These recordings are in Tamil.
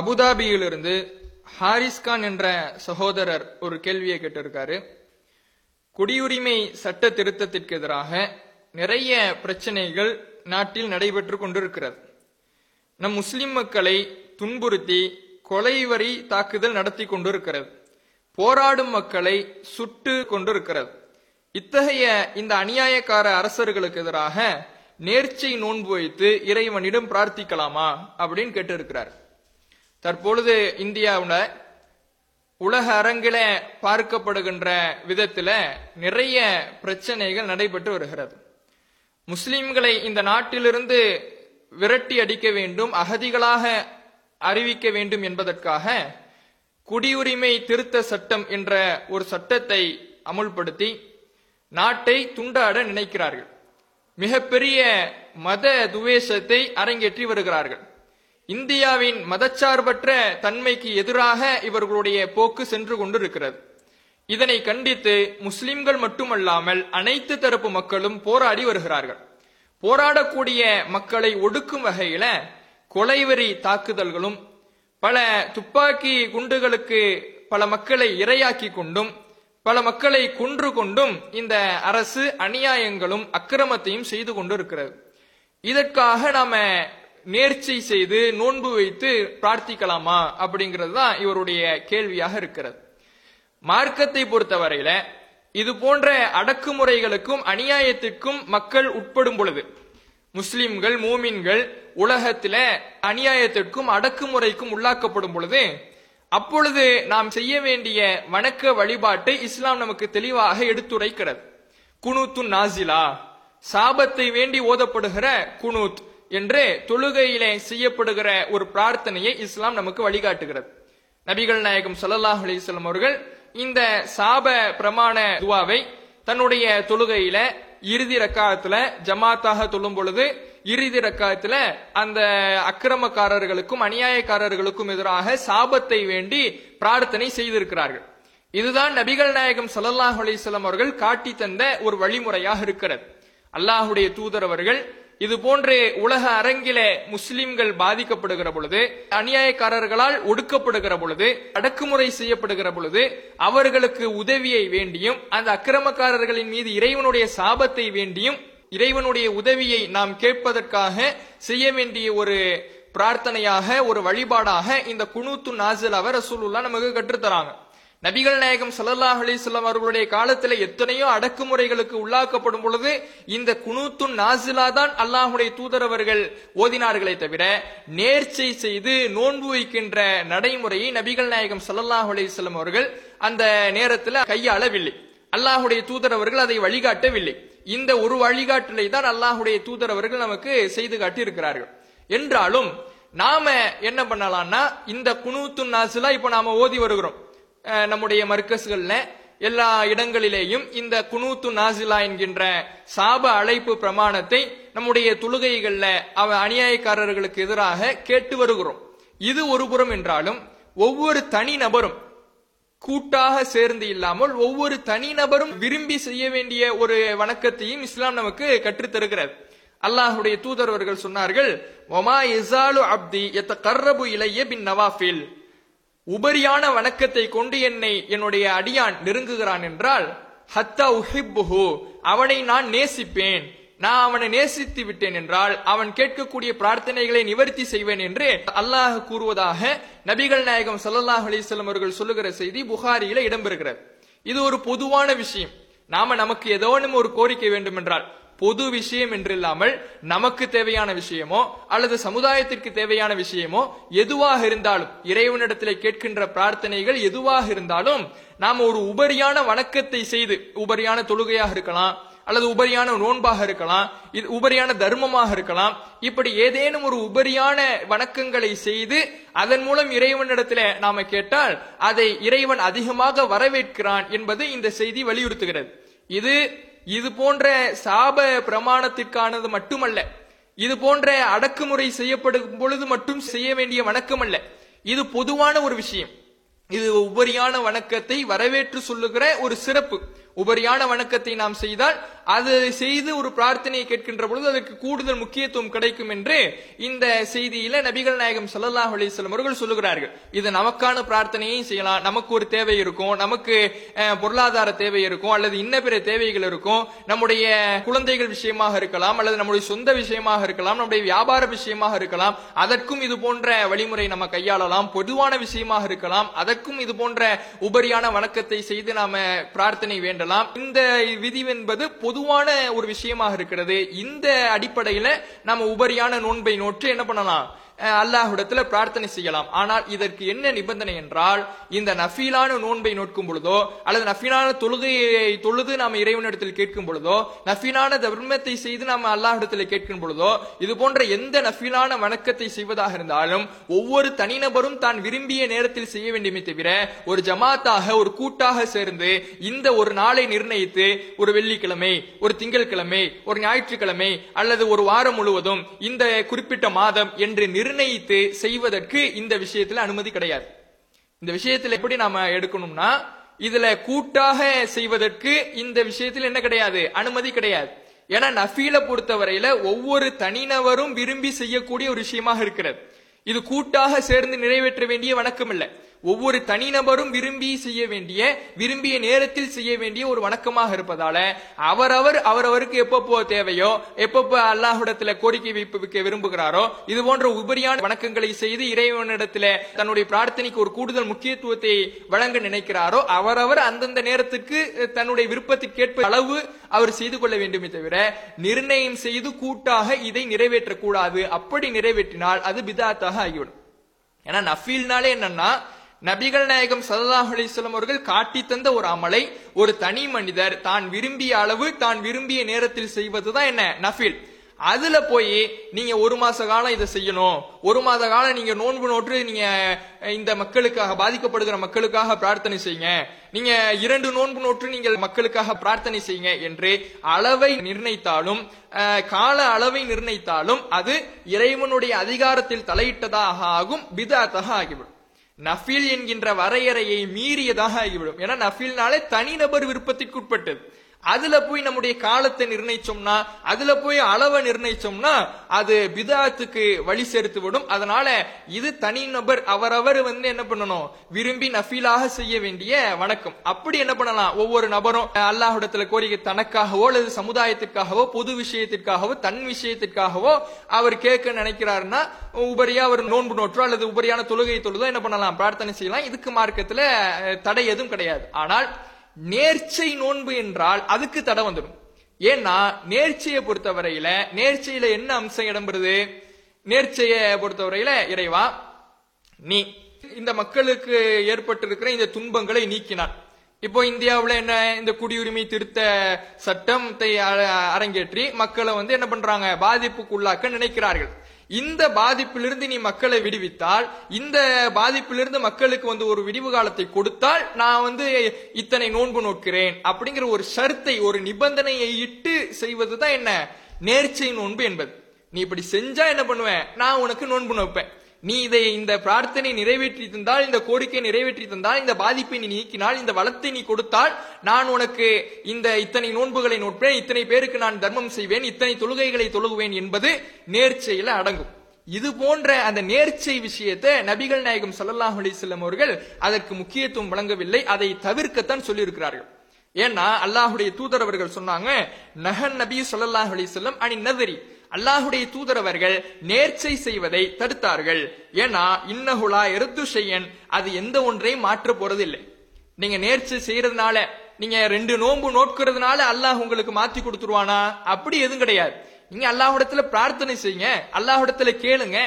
அபுதாபியிலிருந்து ஹாரிஸ் கான் என்ற சகோதரர் ஒரு கேள்வியை கேட்டிருக்காரு. குடியுரிமை சட்ட திருத்தத்திற்கு எதிராக நிறைய பிரச்சனைகள் நாட்டில் நடைபெற்று கொண்டிருக்கிறது. நம் முஸ்லிம் மக்களை துன்புறுத்தி கொலை வரி தாக்குதல் நடத்தி கொண்டிருக்கிறது. போராடும் மக்களை சுட்டு கொண்டிருக்கிறது. இத்தகைய இந்த அநியாயக்கார அரசர்களுக்கு எதிராக நேர்ச்சை நோன்பு வைத்து இறைவனிடம் பிரார்த்திக்கலாமா அப்படின்னு கேட்டிருக்கிறார். தற்பொழுது இந்தியாவுல உலக அரங்கில பார்க்கப்படுகின்ற விதத்தில் நிறைய பிரச்சனைகள் நடைபெற்று வருகிறது. முஸ்லிம்களை இந்த நாட்டிலிருந்து விரட்டி அடிக்க வேண்டும் அகதிகளாக அறிவிக்க வேண்டும் என்பதற்காக குடியுரிமை திருத்த சட்டம் என்ற ஒரு சட்டத்தை அமுல்படுத்தி நாட்டை துண்டாட நினைக்கிறார்கள். மிகப்பெரிய மத துவேஷத்தை அரங்கேற்றி வருகிறார்கள். இந்தியாவின் மதச்சார்பற்ற தன்மைக்கு எதிராக இவர்களுடைய போக்கு சென்று கொண்டிருக்கிறது. இதனை கண்டித்து முஸ்லிம்கள் மட்டுமல்லாமல் அனைத்து தரப்பு மக்களும் போராடி வருகிறார்கள். போராடக்கூடிய மக்களை ஒடுக்கும் வகையில கொலைவெறி தாக்குதல்களும் பல துப்பாக்கி குண்டுகளுக்கு பல மக்களை இரையாக்கி கொண்டும் பல மக்களை கொன்று கொண்டும் இந்த அரசு அநியாயங்களும் அக்கிரமத்தையும் செய்து கொண்டிருக்கிறது. இதற்காக நாம நேர்ச்சை செய்து நோன்பு வைத்து பிரார்த்திக்கலாமா அப்படிங்கிறது தான் இவருடைய கேள்வியாக இருக்கிறது. மார்க்கத்தை பொறுத்தவரையில இது போன்ற அடக்குமுறைகளுக்கும் அநியாயத்திற்கும் மக்கள் உட்படும் பொழுது முஸ்லிம்கள் மூமின்கள் உலகத்தில அநியாயத்திற்கும் அடக்குமுறைக்கும் உள்ளாக்கப்படும் பொழுது அப்பொழுது நாம் செய்ய வேண்டிய வணக்க வழிபாட்டை இஸ்லாம் நமக்கு தெளிவாக எடுத்துரைக்கிறது. குனூத்து நாசிலா சாபத்தை வேண்டி ஓதப்படுகிற குனூத் என்று தொழுகையிலே செய்யப்படுகிற ஒரு பிரார்த்தனையை இஸ்லாம் நமக்கு வழிகாட்டுகிறது. நபிகள் நாயகம் சல்லாஹ் அலிஸ்லாம் அவர்கள் இந்த சாப பிரமாண துவாவை தன்னுடைய தொழுகையில இறுதி ரக்காயத்துல ஜமாத்தாக தொழும் பொழுது இறுதி ரக்காயத்துல அந்த அக்கிரமக்காரர்களுக்கும் அநியாயக்காரர்களுக்கும் எதிராக சாபத்தை வேண்டி பிரார்த்தனை செய்திருக்கிறார்கள். இதுதான் நபிகள் நாயகம் சல்லாஹ் அலிஸ்லாம் அவர்கள் காட்டி தந்த ஒரு வழிமுறையாக இருக்கிறது. அல்லாஹுடைய தூதர் அவர்கள் இது போன்று உலக அரங்கிலே முஸ்லிம்கள் பாதிக்கப்படுகிற பொழுது அநியாயக்காரர்களால் ஒடுக்கப்படுகிற பொழுது அடக்குமுறை செய்யப்படுகிற பொழுது அவர்களுக்கு உதவியை வேண்டியும் அந்த அக்கிரமக்காரர்களின் மீது இறைவனுடைய சாபத்தை வேண்டியும் இறைவனுடைய உதவியை நாம் கேட்பதற்காக செய்ய வேண்டிய ஒரு பிரார்த்தனையாக ஒரு வழிபாடாக இந்த குனூத்து அவர் ரசூலுல்லா நமக்கு கற்றுத்தராங்க. நபிகள் நாயகம் ஸல்லல்லாஹு அலிசல்லாம் அவர்களுடைய காலத்துல எத்தனையோ அடக்குமுறைகளுக்கு உள்ளாக்கப்படும் பொழுது இந்த குனூத்து நாசிலா தான் அல்லாஹுடைய தூதரவர்கள் ஓதினார்களே தவிர நேர்ச்சை செய்து நோன்பு வைக்கின்ற நடைமுறையை நபிகள் நாயகம் சல்லல்லாஹ் அலைஹி அவர்கள் அந்த நேரத்துல கையாளவில்லை. அல்லாஹுடைய தூதரவர்கள் அதை வழிகாட்டவில்லை. இந்த ஒரு வழிகாட்டலை தான் அல்லாஹுடைய தூதரவர்கள் நமக்கு செய்து காட்டி இருக்கிறார்கள் என்றாலும் நாம என்ன பண்ணலாம்னா இந்த குனூத்து நாசிலா இப்ப நாம ஓதி வருகிறோம். நம்முடைய மர்க்கஸ்கள்ல எல்லா இடங்களிலேயும் இந்த குனூத்து நாசிலா என்கின்ற சாப அழைப்பு பிரமாணத்தை நம்முடைய தொழுகைகள்ல அவ அநியாயக்காரர்களுக்கு எதிராக கேட்டு வருகிறோம். இது ஒரு புறம் என்றாலும் ஒவ்வொரு தனி நபரும் கூட்டாக சேர்ந்து இல்லாமல் ஒவ்வொரு தனிநபரும் விரும்பி செய்ய வேண்டிய ஒரு வணக்கத்தையும் இஸ்லாம் நமக்கு கற்றுத்தருகிறது. அல்லாஹுடைய தூதரவர்கள் சொன்னார்கள் ஒமா இசாலு அப்தி எத்த கர்ரபு இலைய பின் நவாஃபில். உபரியான வணக்கத்தை கொண்டு என்னை என்னுடைய அடியான் நெருங்குகிறான் என்றால் ஹத்தா உஹிப்புஹு அவனை நான் நேசிப்பேன். நான் அவனை நேசித்து விட்டேன் என்றால் அவன் கேட்கக்கூடிய பிரார்த்தனைகளை நிவர்த்தி செய்வேன் என்று அல்லாஹ் கூறுவதாக நபிகள் நாயகம் சல்லாஹ் அலைஹி அவர்கள் சொல்லுகிற செய்தி புகாரியில இடம்பெறுகிறது. இது ஒரு பொதுவான விஷயம். நாம நமக்கு ஏதோ ஒரு கோரிக்கை வேண்டும் என்றால் பொது விஷயம் என்றில்லாமல் நமக்கு தேவையான விஷயமோ அல்லது சமுதாயத்திற்கு தேவையான விஷயமோ எதுவாக இருந்தாலும் இறைவனிடத்திலே கேட்கின்ற பிரார்த்தனைகள் எதுவாக இருந்தாலும் நாம் ஒரு உபரியான வணக்கத்தை செய்து உபரியான தொழுகையாக இருக்கலாம் அல்லது உபரியான நோன்பாக இருக்கலாம் இது உபரியான தர்மமாக இருக்கலாம் இப்படி ஏதேனும் ஒரு உபரியான வணக்கங்களை செய்து அதன் மூலம் இறைவனிடத்திலே நாம கேட்டால் அதை இறைவன் அதிகமாக வரவேற்கிறான் என்பது இந்த செய்தி வலியுறுத்துகிறது. இது இது போன்ற சாப பிரமாணத்திற்கானது மட்டுமல்ல. இது போன்ற அடக்குமுறை செய்யப்படும் பொழுது மட்டும் செய்ய வேண்டிய வணக்கம் அல்ல இது பொதுவான ஒரு விஷயம். இது உபரியான வணக்கத்தை வரவேற்று சொல்லுகிற ஒரு சிறப்பு. உபரியான வணக்கத்தை நாம் செய்தால் அது செய்து ஒரு பிரார்த்தனையை கேட்கின்ற பொழுது அதற்கு கூடுதல் முக்கியத்துவம் கிடைக்கும் என்று இந்த செய்தியில நபிகள் நாயகம் சல்லாஹ் அலிஸ்லம் அவர்கள் சொல்லுகிறார்கள். இது நமக்கான பிரார்த்தனையும் செய்யலாம். நமக்கு ஒரு தேவை இருக்கும். நமக்கு பொருளாதார தேவை இருக்கும். அல்லது இன்ன பிற தேவைகள் இருக்கும். நம்முடைய குழந்தைகள் விஷயமாக இருக்கலாம். அல்லது நம்முடைய சொந்த விஷயமாக இருக்கலாம். நம்முடைய வியாபார விஷயமாக இருக்கலாம். அதற்கும் இது போன்ற வழிமுறை நம்ம கையாளலாம். பொதுவான விஷயமாக இருக்கலாம். அதற்கும் இது போன்ற உபரியான வணக்கத்தை செய்து நாம பிரார்த்தனை வேண்டும்? வேண்டலாம் இந்த விதி என்பது பொதுவான ஒரு விஷயமாக இருக்கிறது. இந்த அடிப்படையில நம்ம உபரியான நோன்பை நோற்று என்ன பண்ணலாம்? அல்லாஹுடத்துல பிரார்த்தனை செய்யலாம். ஆனால் இதற்கு என்ன நிபந்தனை என்றால் இந்த நஃபீலான நோன்பை நோக்கும் பொழுதோ அல்லது நஃபீலான தொழுகையை தொழுது நாம இறைவனிடத்தில் கேட்கும் பொழுதோ நஃபீலான தர்மத்தை செய்து நாம் அல்லாஹிடத்தில் கேட்கும் பொழுதோ இது போன்ற எந்த நஃபீலான வணக்கத்தை செய்வதாக இருந்தாலும் ஒவ்வொரு தனிநபரும் தான் விரும்பிய நேரத்தில் செய்ய வேண்டுமே தவிர ஒரு ஜமாத்தாக ஒரு கூட்டாக சேர்ந்து இந்த ஒரு நாளை நிர்ணயித்து ஒரு வெள்ளிக்கிழமை ஒரு திங்கட்கிழமை ஒரு ஞாயிற்றுக்கிழமை அல்லது ஒரு வாரம் முழுவதும் இந்த குறிப்பிட்ட மாதம் என்று நிர்ணயித்து செய்வதற்கு இந்த விஷயத்துல அனுமதி கிடையாது. இந்த விஷயத்துல எப்படி நாம எடுக்கணும்னா இதுல கூட்டாக செய்வதற்கு இந்த விஷயத்தில் என்ன கிடையாது? அனுமதி கிடையாது. ஏன்னா நஃபீல பொறுத்தவரையில ஒவ்வொரு தனிநபரும் விரும்பி செய்யக்கூடிய ஒரு விஷயமாக இருக்கிறது. இது கூட்டாக சேர்ந்து நிறைவேற்ற வேண்டிய வணக்கம் இல்லை. ஒவ்வொரு தனிநபரும் விரும்பி செய்ய வேண்டிய விரும்பிய நேரத்தில் செய்ய வேண்டிய ஒரு வணக்கமாக இருப்பதால அவரவர் அவரவருக்கு எப்பப்போ தேவையோ எப்பப்போ அல்லாஹ்விடத்துல கோரிக்கை வைக்க விரும்புகிறாரோ இது போன்ற உபரியான வணக்கங்களை செய்து இறைவனிடத்துல தன்னுடைய பிரார்த்தனைக்கு ஒரு கூடுதல் முக்கியத்துவத்தை வழங்க நினைக்கிறாரோ அவரவர் அந்தந்த நேரத்துக்கு தன்னுடைய விருப்பத்திற்கேற்ப அளவு அவர் செய்து கொள்ள வேண்டுமே தவிர நிர்ணயம் செய்து கூட்டாக இதை நிறைவேற்றக்கூடாது. அப்படி நிறைவேற்றினால் அது பிதாத்தாக ஆகிவிடும். ஏன்னா நஃபீல்னாலே என்னன்னா நபிகள் நாயகம் சல்லாஹ் அலிஸ்லம் அவர்கள் காட்டி தந்த ஒரு அமலை ஒரு தனி மனிதர் தான் விரும்பிய அளவு தான் விரும்பிய நேரத்தில் செய்வதுதான் என்ன? நஃபீல். அதுல போய் நீங்க ஒரு மாச காலம் இதை செய்யணும். ஒரு மாத காலம் நீங்க நோன்பு நோற்று நீங்க இந்த மக்களுக்காக பாதிக்கப்படுகிற மக்களுக்காக பிரார்த்தனை செய்யுங்க. நீங்க இரண்டு நோன்பு நோற்று நீங்கள் மக்களுக்காக பிரார்த்தனை செய்யுங்க என்று அளவை நிர்ணயித்தாலும் கால அளவை நிர்ணயித்தாலும் அது இறைவனுடைய அதிகாரத்தில் தலையிட்டதாக ஆகும் பிதாத்தாக ஆகிவிடும். நஃபீல் என்கின்ற வரையறையை மீறியதாக ஆகிவிடும். ஏன்னா நஃபீல்னாலே தனிநபர் விருப்பத்திற்கு உட்பட்டது அதுல போய் நம்முடைய காலத்தை நிர்ணயிச்சோம்னா அதுல போய் அளவை நிர்ணயிச்சோம்னா அது பிதாத்துக்கு வழி சேர்த்து விடும் அதனால இது தனிநபர் அவரவர் வந்து என்ன பண்ணணும்? விரும்பி நஃபீலாக செய்ய வேண்டிய வணக்கம். அப்படி என்ன பண்ணலாம்? ஒவ்வொரு நபரும் அல்லாஹ்விடத்துல கோரிக்கை தனக்காகவோ அல்லது சமுதாயத்திற்காகவோ பொது விஷயத்திற்காகவோ தன் விஷயத்திற்காகவோ அவர் கேட்க நினைக்கிறாருன்னா உபரியா அவர் நோன்பு நோற்றோ அல்லது உபரியான தொழுகை தொழுதோ என்ன பண்ணலாம்? பிரார்த்தனை செய்யலாம். இதுக்கு மார்க்கத்துல தடை எதுவும் கிடையாது. ஆனால் நேர்ச்சை நோன்பு என்றால் அதுக்கு தடை வந்துடும். ஏன்னா நேர்ச்சையை பொறுத்தவரையில நேர்ச்சையில என்ன அம்சம் இடம்பெறுது? நேர்ச்சையை பொறுத்தவரையில இறைவா நீ இந்த மக்களுக்கு ஏற்பட்டிருக்கிற இந்த துன்பங்களை நீக்கினான். இப்போ இந்தியாவில் என்ன இந்த குடியுரிமை திருத்த சட்டத்தை அ- அரங்கேற்றி மக்களை வந்து என்ன பண்றாங்க? பாதிப்புக்குள்ளாக்க நினைக்கிறார்கள். இந்த பாதிப்பிலிருந்து நீ மக்களை விடுவித்தால் இந்த பாதிப்பிலிருந்து மக்களுக்கு வந்து ஒரு விடிவு காலத்தை கொடுத்தால் நான் வந்து இத்தனை நோன்பு நோக்கிறேன் அப்படிங்கிற ஒரு ஷர்த்தை ஒரு நிபந்தனையை இட்டு செய்வதுதான் என்ன? நேர்ச்சை நோன்பு என்பது. நீ இப்படி செஞ்சா என்ன பண்ணுவேன்? நான் உனக்கு நோன்பு நோப்பேன். நீ இதை இந்த பிரார்த்தனை நிறைவேற்றி தந்தால் இந்த கோரிக்கை நிறைவேற்றி தந்தால் இந்த பாதிப்பை நீ நீக்கினால் இந்த வளத்தை நீ கொடுத்தால் நான் உனக்கு இந்த இத்தனை நோன்புகளை நோட்பேன் இத்தனை பேருக்கு நான் தர்மம் செய்வேன் இத்தனை தொழுகைகளை தொழுகுவேன் என்பது நேர்ச்சையில அடங்கும். இது போன்ற அந்த நேர்ச்சை விஷயத்தை நபிகள் நாயகம் சல்லாஹ் அலிசல்லம் அவர்கள் அதற்கு முக்கியத்துவம் வழங்கவில்லை. அதை தவிர்க்கத்தான் சொல்லியிருக்கிறார்கள். ஏன்னா அல்லாஹுடைய தூதர் அவர்கள் சொன்னாங்க நஹன் நபி சொல்லாஹ் அலிசல்லம் அணி நதரி. அல்லாஹுடைய தூதரவர்கள் நேர்ச்சை செய்வதை தடுத்தார்கள். ஏன்னா இன்னகுலா எருத்து செய்யன் அது எந்த ஒன்றையும் மாற்ற போறதில்லை. நீங்க நேர்ச்சி செய்யறதுனால நீங்க ரெண்டு நோன்பு நோட்கிறதுனால அல்லாஹ் உங்களுக்கு மாத்தி கொடுத்துருவானா? அப்படி எதுவும் கிடையாது. நீங்க அல்லாஹ்விடத்துல பிரார்த்தனை செய்யுங்க அல்லாஹ்விடத்துல கேளுங்க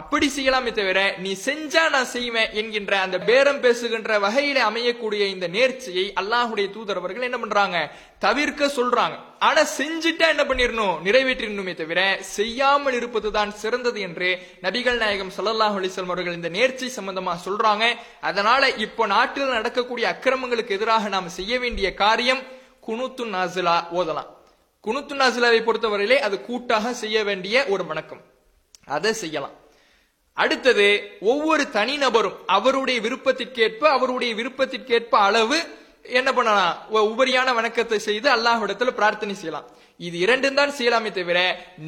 அப்படி செய்யலாமே தவிர நீ செஞ்சா நான் செய்வேன் என்கின்ற அந்த பேரம் பேசுகின்ற வகையில அமையக்கூடிய இந்த நேர்ச்சியை அல்லாஹுடைய தூதர் அவர்கள் என்ன பண்றாங்க? தவிர்க்க சொல்றாங்க. ஆனா செஞ்சுட்டா என்ன பண்ணிடணும் நிறைவேற்றிடணுமே தவிர செய்யாமல் இருப்பதுதான் சிறந்தது என்று நபிகள் நாயகம் சல்லாஹ் அலைஹி அவர்கள் இந்த நேர்ச்சி சம்பந்தமா சொல்றாங்க. அதனால இப்போ நாட்டில் நடக்கக்கூடிய அக்கிரமங்களுக்கு எதிராக நாம் செய்ய வேண்டிய காரியம் குனுத்து நாசிலா ஓதலாம். குனுத்து நாசிலாவை பொறுத்தவரையிலே அது கூட்டாக செய்ய வேண்டிய ஒரு வணக்கம். அதை செய்யலாம். அடுத்தது ஒவ்வொரு தனிநபரும் அவருடைய விருப்பத்திற்கேற்ப அவருடைய விருப்பத்திற்கேற்ப அளவு என்ன பண்ணலாம்? உ- உபரியான வணக்கத்தை செய்து அல்லாஹ் இடத்துல பிரார்த்தனை செய்யலாம். இது இரண்டும் தான் செய்யலாமே தவிர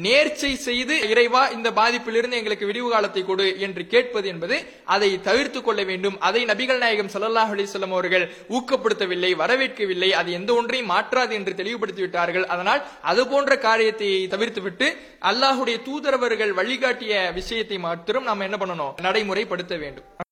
நேர்ச்சை செய்து இறைவா இந்த பாதிப்பிலிருந்து எங்களுக்கு விடிவு காலத்தை கொடு என்று கேட்பது என்பது அதை தவிர்த்து கொள்ள வேண்டும். அதை நபிகள் நாயகம் சல்லாஹ் அலிசல்லம் அவர்கள் ஊக்கப்படுத்தவில்லை வரவேற்கவில்லை. அது எந்த ஒன்றையும் மாற்றாது என்று தெளிவுபடுத்தி விட்டார்கள். அதனால் அது போன்ற காரியத்தை தவிர்த்துவிட்டு அல்லாஹுடைய தூதரவர்கள் வழிகாட்டிய விஷயத்தை மாத்திரம் நாம் என்ன பண்ணணும்? நடைமுறைப்படுத்த வேண்டும்.